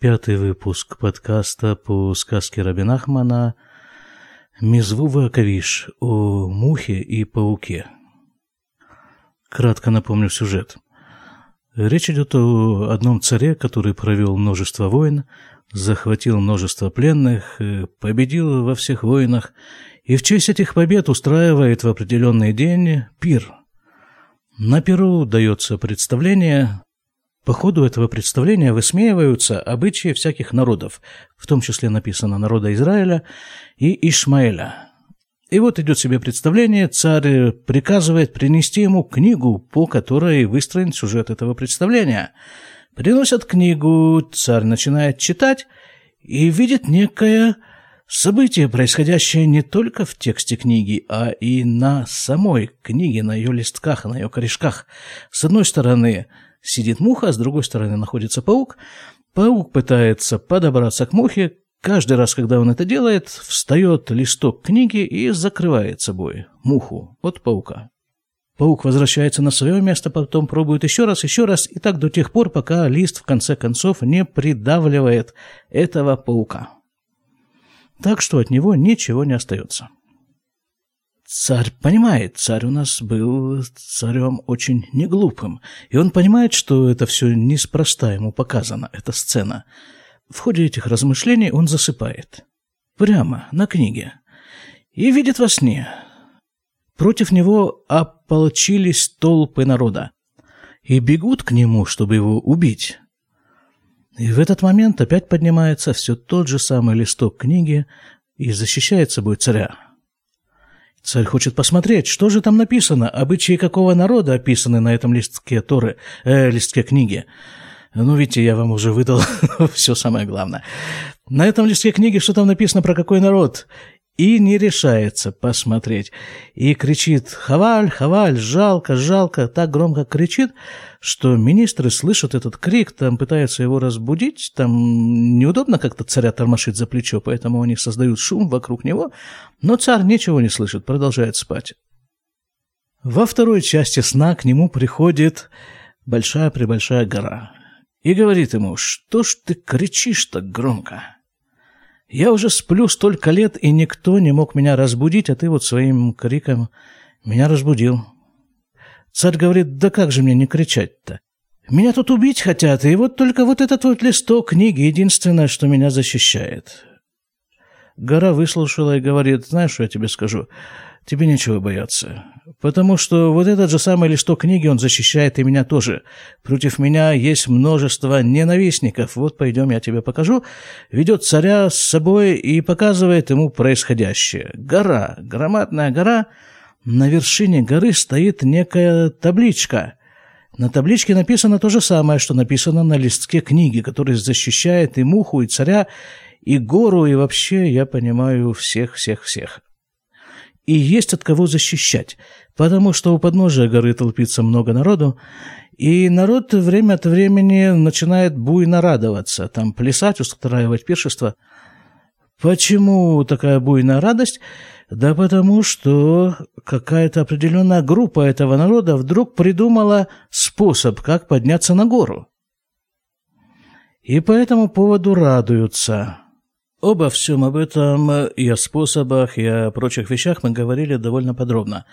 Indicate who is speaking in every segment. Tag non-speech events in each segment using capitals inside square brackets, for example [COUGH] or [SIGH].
Speaker 1: Пятый выпуск подкаста по сказке Рабинахмана «Мизвува Кавиш» о мухе и пауке. Кратко напомню сюжет. Речь идет о одном царе, который провел множество войн, захватил множество пленных, победил во всех войнах и в честь этих побед устраивает в определенный день пир. На пиру дается представление, по ходу этого представления высмеиваются обычаи всяких народов, в том числе написано народа Израиля и Ишмаэля. И вот идет себе представление, царь приказывает принести ему книгу, по которой выстроен сюжет этого представления. Приносят книгу, царь начинает читать и видит некое событие, происходящее не только в тексте книги, а и на самой книге, на ее листках, на ее корешках. С одной стороны – Сидит муха, а с другой стороны находится паук. Паук пытается подобраться к мухе. Каждый раз, когда он это делает, встает листок книги и закрывает собой муху от паука. Паук возвращается на свое место, потом пробует еще раз, еще раз, и так до тех пор, пока лист в конце концов не придавливает этого паука. Так что от него ничего не остается. Царь понимает, царь у нас был царем очень неглупым, и он понимает, что это все неспроста ему показано, эта сцена. В ходе этих размышлений он засыпает. Прямо на книге. И видит во сне. Против него ополчились толпы народа. И бегут к нему, чтобы его убить. И в этот момент опять поднимается все тот же самый листок книги и защищает собой царя. Царь хочет посмотреть, что же там написано, обычаи какого народа описаны на этом листке Торы, э, листке книги. Ну, видите, я вам уже выдал [LAUGHS] все самое главное. На этом листке книги что там написано про какой народ? И не решается посмотреть. И кричит «Хаваль, Хаваль, жалко, жалко!» Так громко кричит, что министры слышат этот крик, там пытаются его разбудить, там неудобно как-то царя тормошить за плечо, поэтому они создают шум вокруг него, но царь ничего не слышит, продолжает спать. Во второй части сна к нему приходит большая-пребольшая гора и говорит ему «Что ж ты кричишь так громко?» Я уже сплю столько лет, и никто не мог меня разбудить, а ты вот своим криком меня разбудил. Царь говорит, да как же мне не кричать-то? Меня тут убить хотят, и вот только вот этот вот листок книги единственное, что меня защищает. Гора выслушала и говорит, знаешь, что я тебе скажу? тебе нечего бояться. Потому что вот этот же самый листок книги, он защищает и меня тоже. Против меня есть множество ненавистников. Вот пойдем, я тебе покажу. Ведет царя с собой и показывает ему происходящее. Гора, громадная гора. На вершине горы стоит некая табличка. На табличке написано то же самое, что написано на листке книги, который защищает и муху, и царя, и гору, и вообще, я понимаю, всех-всех-всех и есть от кого защищать, потому что у подножия горы толпится много народу, и народ время от времени начинает буйно радоваться, там плясать, устраивать пиршество. Почему такая буйная радость? Да потому что какая-то определенная группа этого народа вдруг придумала способ, как подняться на гору. И по этому поводу радуются. Обо всем об этом и о способах, и о прочих вещах мы говорили довольно подробно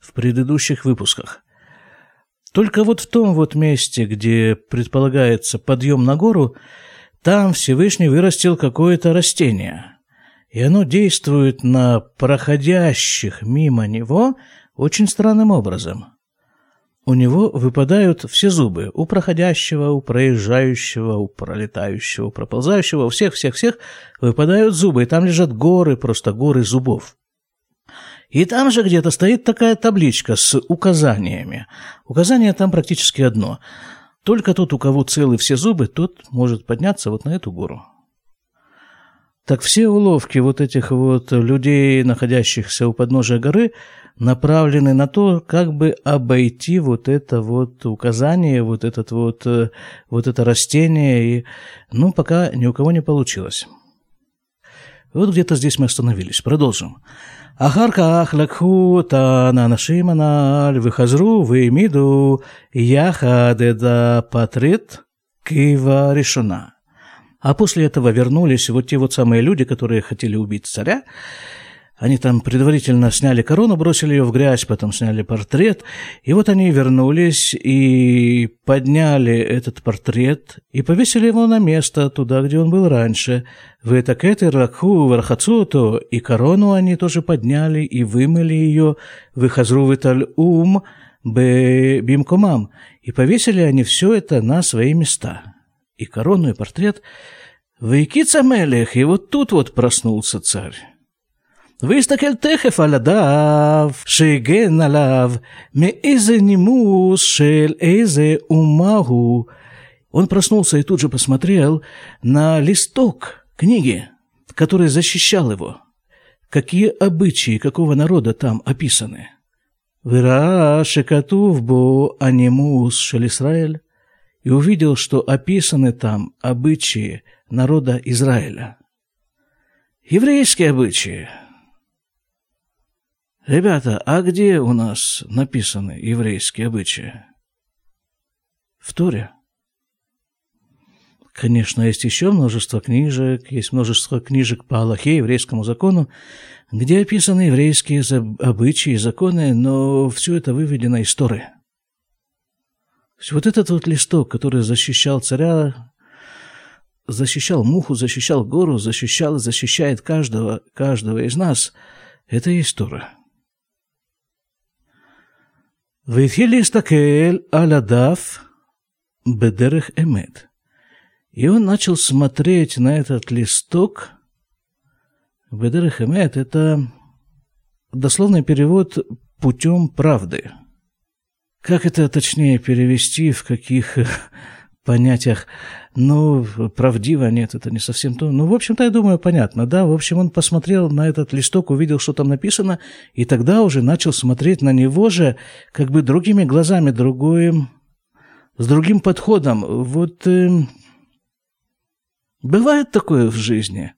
Speaker 1: в предыдущих выпусках. Только вот в том вот месте, где предполагается подъем на гору, там Всевышний вырастил какое-то растение. И оно действует на проходящих мимо него очень странным образом – у него выпадают все зубы. У проходящего, у проезжающего, у пролетающего, у проползающего, у всех-всех-всех выпадают зубы. И там лежат горы, просто горы зубов. И там же где-то стоит такая табличка с указаниями. Указание там практически одно. Только тот, у кого целы все зубы, тот может подняться вот на эту гору. Так все уловки вот этих вот людей, находящихся у подножия горы, направлены на то, как бы обойти вот это вот указание, вот, этот вот, э, вот это растение, и, ну, пока ни у кого не получилось. Вот где-то здесь мы остановились. Продолжим. Ахарках лакху тана нашиманаль выхазру вымиду яхадеда патрит кива решена. А после этого вернулись вот те вот самые люди, которые хотели убить царя, они там предварительно сняли корону, бросили ее в грязь, потом сняли портрет. И вот они вернулись и подняли этот портрет и повесили его на место, туда, где он был раньше. В Этакеты, Ракху, Вархацуту. И корону они тоже подняли и вымыли ее в Ихазру Виталь Ум Бимкомам. И повесили они все это на свои места и корону, и портрет. «Вейкица Мелех!» И вот тут вот проснулся царь. «Вистакель техеф алядав, шейген алав, меэзе нимус шель эзе умагу». Он проснулся и тут же посмотрел на листок книги, который защищал его. Какие обычаи какого народа там описаны? «Вера шекатув бо анимус шель Исраэль» и увидел, что описаны там обычаи народа Израиля. Еврейские обычаи – Ребята, а где у нас написаны еврейские обычаи? В Торе. Конечно, есть еще множество книжек, есть множество книжек по Аллахе, еврейскому закону, где описаны еврейские обычаи и законы, но все это выведено из Торы. То вот этот вот листок, который защищал царя, защищал муху, защищал гору, защищал защищает каждого, каждого из нас, это и есть Тора. Витхили аладав бедерех эмет. И он начал смотреть на этот листок. Бедерех эмет – это дословный перевод путем правды – как это точнее перевести, в каких понятиях? Ну, правдиво нет, это не совсем то. Ну, в общем-то, я думаю, понятно, да. В общем, он посмотрел на этот листок, увидел, что там написано, и тогда уже начал смотреть на него же как бы другими глазами, другим, с другим подходом. Вот э, бывает такое в жизни.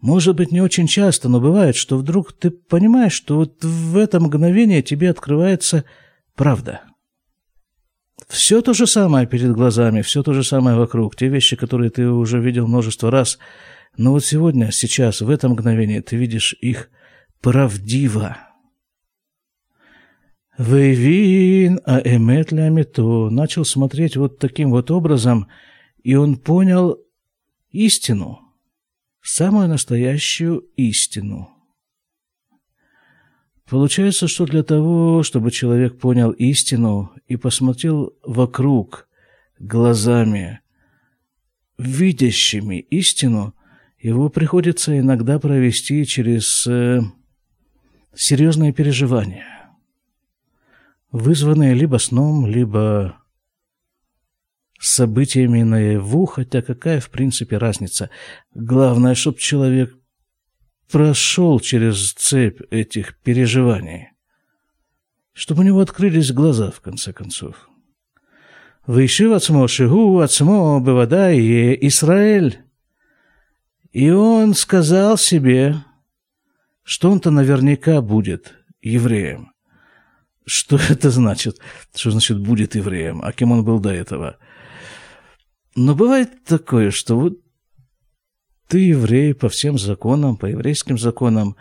Speaker 1: Может быть, не очень часто, но бывает, что вдруг ты понимаешь, что вот в это мгновение тебе открывается правда – все то же самое перед глазами, все то же самое вокруг, те вещи, которые ты уже видел множество раз. Но вот сегодня, сейчас, в это мгновение ты видишь их правдиво. Вейвин, а эмет лямито, начал смотреть вот таким вот образом, и он понял истину, самую настоящую истину – Получается, что для того, чтобы человек понял истину и посмотрел вокруг глазами, видящими истину, его приходится иногда провести через э, серьезные переживания, вызванные либо сном, либо событиями наяву, хотя какая в принципе разница. Главное, чтобы человек прошел через цепь этих переживаний, чтобы у него открылись глаза, в конце концов. «Вышив отсмо шигу, отсмо бывадай Израиль». И он сказал себе, что он-то наверняка будет евреем. Что это значит? Что значит будет евреем? А кем он был до этого? Но бывает такое, что вот ты еврей по всем законам, по еврейским законам.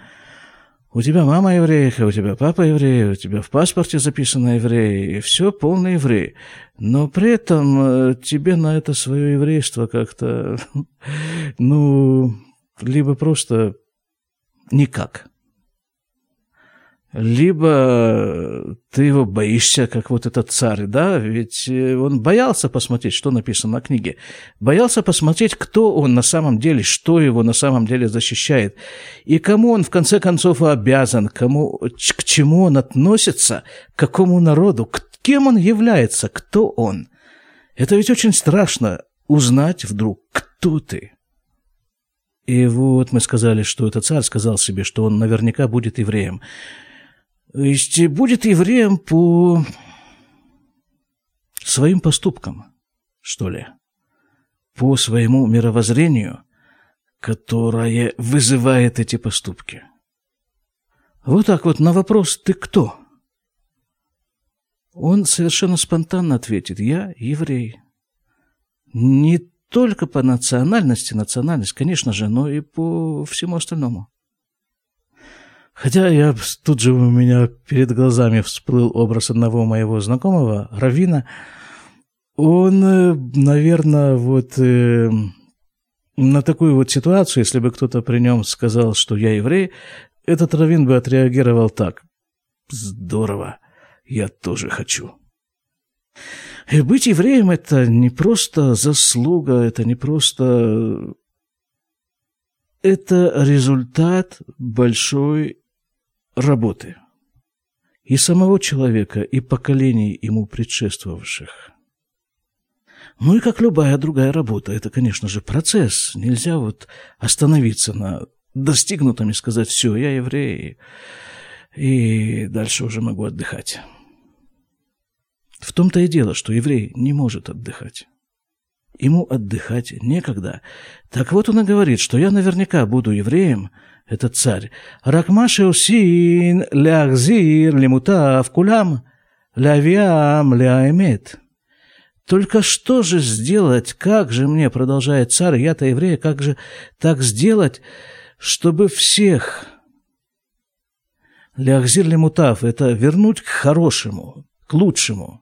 Speaker 1: У тебя мама еврейка, у тебя папа еврей, у тебя в паспорте записано еврей, и все полный еврей. Но при этом э, тебе на это свое еврейство как-то, [LAUGHS] ну, либо просто никак либо ты его боишься, как вот этот царь, да, ведь э, он боялся посмотреть, что написано на книге, боялся посмотреть, кто он на самом деле, что его на самом деле защищает, и кому он в конце концов обязан, кому, к чему он относится, к какому народу, к кем он является, кто он. Это ведь очень страшно узнать вдруг, кто ты. И вот мы сказали, что этот царь сказал себе, что он наверняка будет евреем. То есть будет евреем по своим поступкам, что ли, по своему мировоззрению, которое вызывает эти поступки. Вот так вот на вопрос «ты кто?» Он совершенно спонтанно ответит «я еврей». Не только по национальности, национальность, конечно же, но и по всему остальному. Хотя я тут же у меня перед глазами всплыл образ одного моего знакомого, Равина. Он, э, наверное, вот э, на такую вот ситуацию, если бы кто-то при нем сказал, что я еврей, этот Равин бы отреагировал так. Здорово, я тоже хочу. И быть евреем – это не просто заслуга, это не просто... Это результат большой работы и самого человека, и поколений ему предшествовавших. Ну и как любая другая работа, это, конечно же, процесс. Нельзя вот остановиться на достигнутом и сказать, все, я еврей, и дальше уже могу отдыхать. В том-то и дело, что еврей не может отдыхать. Ему отдыхать некогда. Так вот он и говорит, что я наверняка буду евреем, этот царь. Ракмаши усин лягзир лимутав кулям лявиам ляэмет. Только что же сделать, как же мне, продолжает царь, я-то еврей, как же так сделать, чтобы всех... Лягзир лимутав – это вернуть к хорошему, к лучшему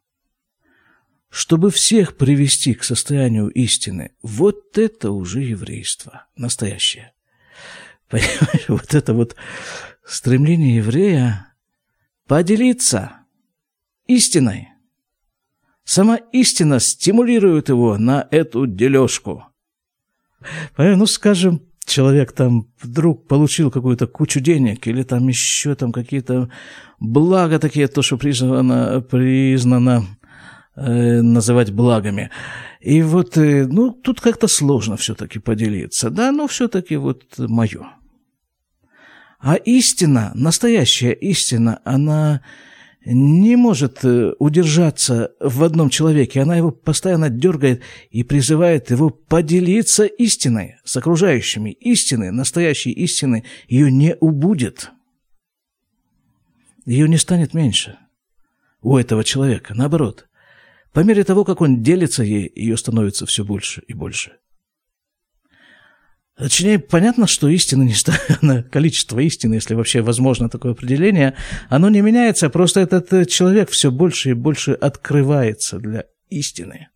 Speaker 1: чтобы всех привести к состоянию истины, вот это уже еврейство настоящее. [LAUGHS] Понимаешь, вот это вот стремление еврея поделиться истиной. Сама истина стимулирует его на эту дележку. Понимаешь, ну, скажем, человек там вдруг получил какую-то кучу денег или там еще там какие-то блага такие, то, что признано, признано Э, называть благами. И вот, э, ну, тут как-то сложно все-таки поделиться, да, но все-таки вот мое. А истина, настоящая истина, она не может э, удержаться в одном человеке. Она его постоянно дергает и призывает его поделиться истиной с окружающими. Истины, настоящей истины, ее не убудет. Ее не станет меньше у этого человека. Наоборот, по мере того, как он делится ей, ее становится все больше и больше. Точнее, понятно, что истина не станет, [LAUGHS] количество истины, если вообще возможно такое определение, оно не меняется, просто этот э, человек все больше и больше открывается для истины,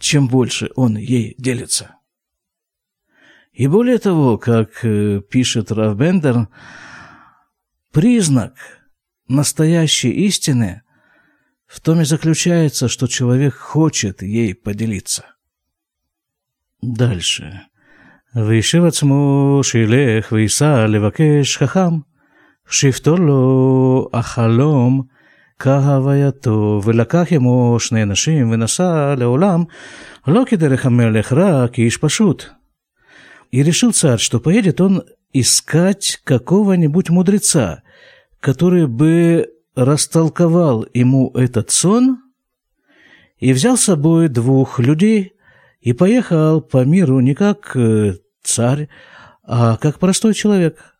Speaker 1: чем больше он ей делится. И более того, как э, пишет Равбендер, признак настоящей истины в том и заключается, что человек хочет ей поделиться. Дальше. וישב עצמו שילך וייסע לבקש חכם, שיפתור לו החלום כהווייתו, ולקח עמו שני נשים ונסע לעולם, לא כדרך המלך, רק כאיש пашут. И решил царь, что поедет он искать какого-нибудь мудреца, который бы растолковал ему этот сон и взял с собой двух людей и поехал по миру не как э, царь, а как простой человек.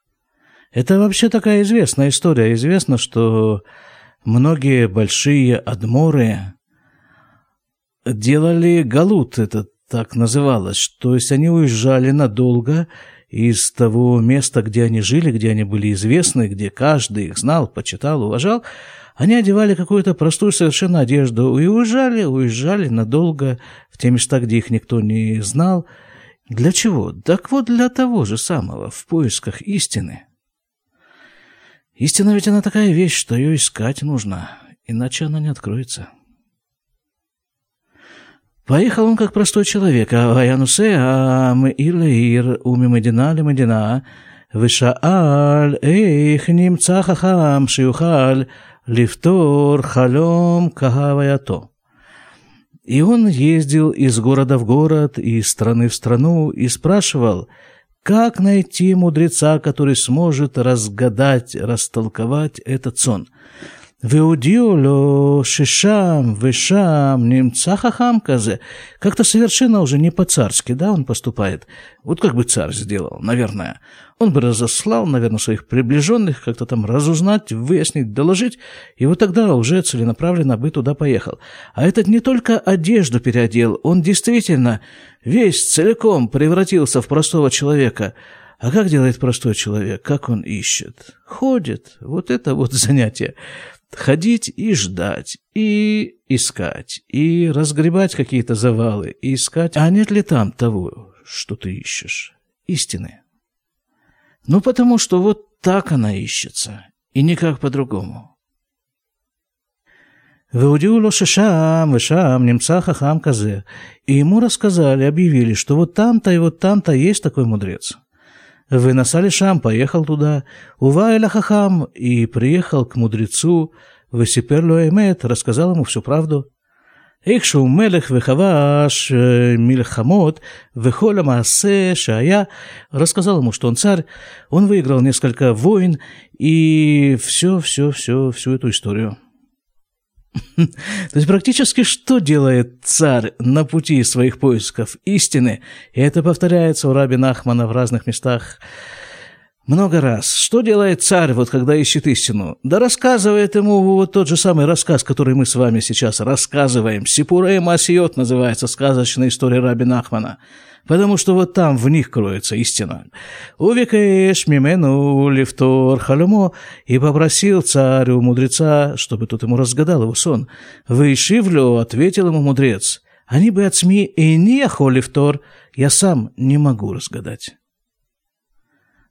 Speaker 1: Это вообще такая известная история. Известно, что многие большие адморы делали галут, это так называлось, то есть они уезжали надолго из того места, где они жили, где они были известны, где каждый их знал, почитал, уважал, они одевали какую-то простую совершенно одежду и уезжали, уезжали надолго в те места, где их никто не знал. Для чего? Так вот для того же самого, в поисках истины. Истина ведь она такая вещь, что ее искать нужно, иначе она не откроется. Поехал он как простой человек, а Аянусе, ам мы Илаир, уми Медина ли Медина, вышааль, эйх, немца хахам, шиухаль, лифтор, халем, кагаваято. А и он ездил из города в город, из страны в страну, и спрашивал, как найти мудреца, который сможет разгадать, растолковать этот сон. Выудил ло шишам, вышам, немца хахам казе. Как-то совершенно уже не по-царски, да, он поступает. Вот как бы царь сделал, наверное. Он бы разослал, наверное, своих приближенных, как-то там разузнать, выяснить, доложить, и вот тогда уже целенаправленно бы туда поехал. А этот не только одежду переодел, он действительно весь целиком превратился в простого человека. А как делает простой человек? Как он ищет? Ходит. Вот это вот [LAUGHS] занятие. Ходить и ждать, и искать, и разгребать какие-то завалы, и искать, а нет ли там того, что ты ищешь, истины. Ну, потому что вот так она ищется, и никак по-другому. Выудил לו шишам, вышам, немца хахам казе. И ему рассказали, объявили, что вот там-то и вот там-то есть такой мудрец в Насалишам поехал туда, Ува Эль и приехал к мудрецу Весиперлю Эмет, рассказал ему всю правду. Ихшу Мелех Вехаваш э, Мильхамот Вехоля Маасе Шая рассказал ему, что он царь, он выиграл несколько войн и все, все, все, всю эту историю. То есть практически что делает царь на пути своих поисков истины? И это повторяется у Раби Нахмана в разных местах много раз. Что делает царь, вот когда ищет истину? Да рассказывает ему вот тот же самый рассказ, который мы с вами сейчас рассказываем. Сипуре Масиот называется сказочная история Раби Нахмана потому что вот там в них кроется истина. Увикаешь мимену лифтор халюмо, и попросил царь у мудреца, чтобы тот ему разгадал его сон. Вышивлю, ответил ему мудрец, они бы от СМИ и не лифтор, я сам не могу разгадать.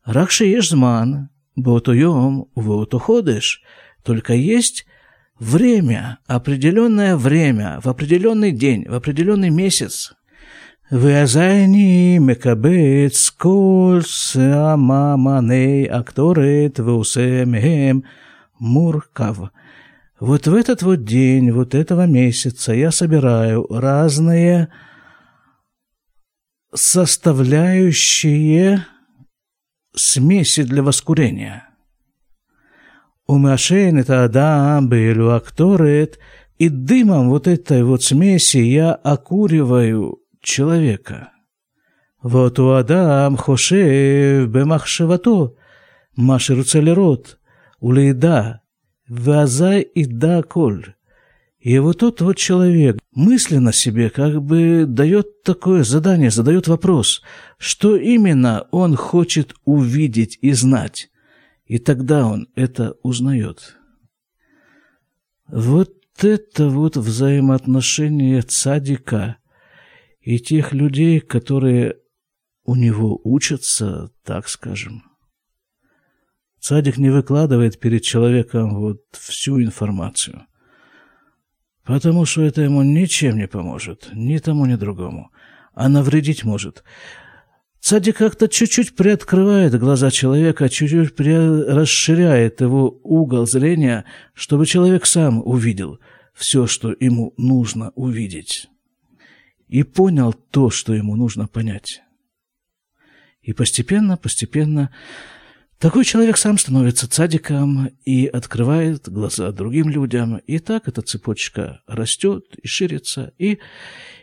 Speaker 1: Рак шееш зман, бото. Только есть время, определенное время, в определенный день, в определенный месяц. Вязани мекабец кольса маманей акторет веусемгем муркав. Вот в этот вот день, вот этого месяца я собираю разные составляющие – смеси для воскурения. Умашен это Адам Белю Акторет, и дымом вот этой вот смеси я окуриваю человека. Вот у Адам хошев бемахшевато, машер целерот, улейда, вазай и да коль. И вот тот вот человек мысленно себе как бы дает такое задание, задает вопрос, что именно он хочет увидеть и знать. И тогда он это узнает. Вот это вот взаимоотношение цадика и тех людей, которые у него учатся, так скажем. Цадик не выкладывает перед человеком вот всю информацию, потому что это ему ничем не поможет, ни тому, ни другому, а навредить может. Цадик как-то чуть-чуть приоткрывает глаза человека, чуть-чуть расширяет его угол зрения, чтобы человек сам увидел все, что ему нужно увидеть и понял то, что ему нужно понять. И постепенно, постепенно такой человек сам становится цадиком и открывает глаза другим людям. И так эта цепочка растет и ширится, и,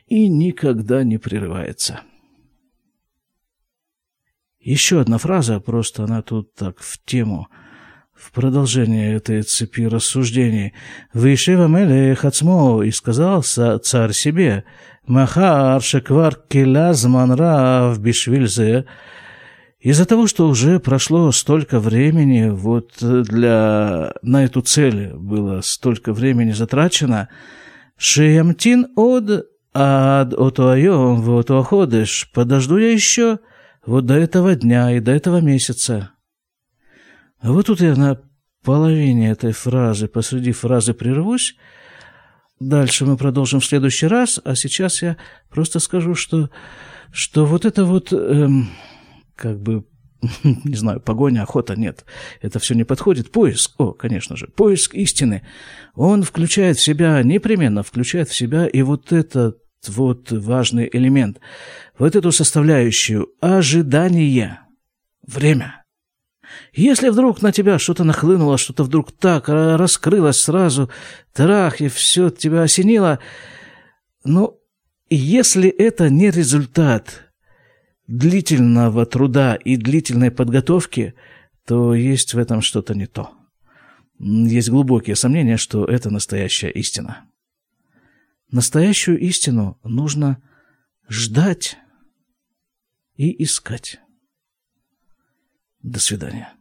Speaker 1: и никогда не прерывается. Еще одна фраза, просто она тут так в тему – в продолжение этой цепи рассуждений. «Вышива мелех ацмо» и сказал царь себе, «Махар шеквар келязман рав бишвильзе» Из-за того, что уже прошло столько времени, вот для, на эту цель было столько времени затрачено, «Шиямтин од ад отуайом в отуаходыш» подожду я еще вот до этого дня и до этого месяца. А вот тут я на половине этой фразы, посреди фразы прервусь. Дальше мы продолжим в следующий раз, а сейчас я просто скажу, что, что вот это вот, эм, как бы, [LAUGHS] не знаю, погоня, охота, нет, это все не подходит. Поиск, о, конечно же, поиск истины, он включает в себя, непременно включает в себя и вот этот вот важный элемент, вот эту составляющую ожидания, время – Если вдруг на тебя что-то нахлынуло, что-то вдруг так раскрылось сразу, трах, и все тебя осенило, ну, если это не результат длительного труда и длительной подготовки, то есть в этом что-то не то. Есть глубокие сомнения, что это настоящая истина. Настоящую истину нужно ждать и искать. До свидания.